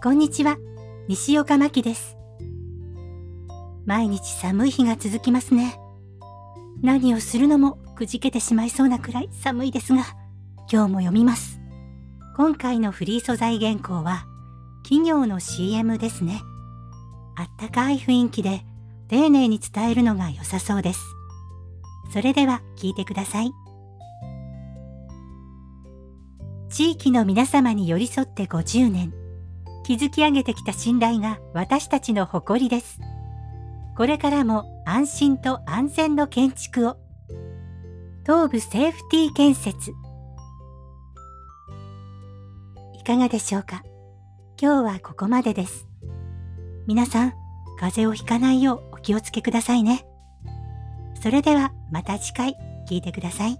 こんにちは、西岡真希です。毎日寒い日が続きますね。何をするのもくじけてしまいそうなくらい寒いですが、今日も読みます。今回のフリー素材原稿は、企業の CM ですね。あったかい雰囲気で丁寧に伝えるのが良さそうです。それでは聞いてください。地域の皆様に寄り添って50年。築き上げてきた信頼が私たちの誇りです。これからも安心と安全の建築を。東部セーフティー建設。いかがでしょうか？今日はここまでです。皆さん、風邪をひかないようお気をつけくださいね。それではまた次回聞いてください。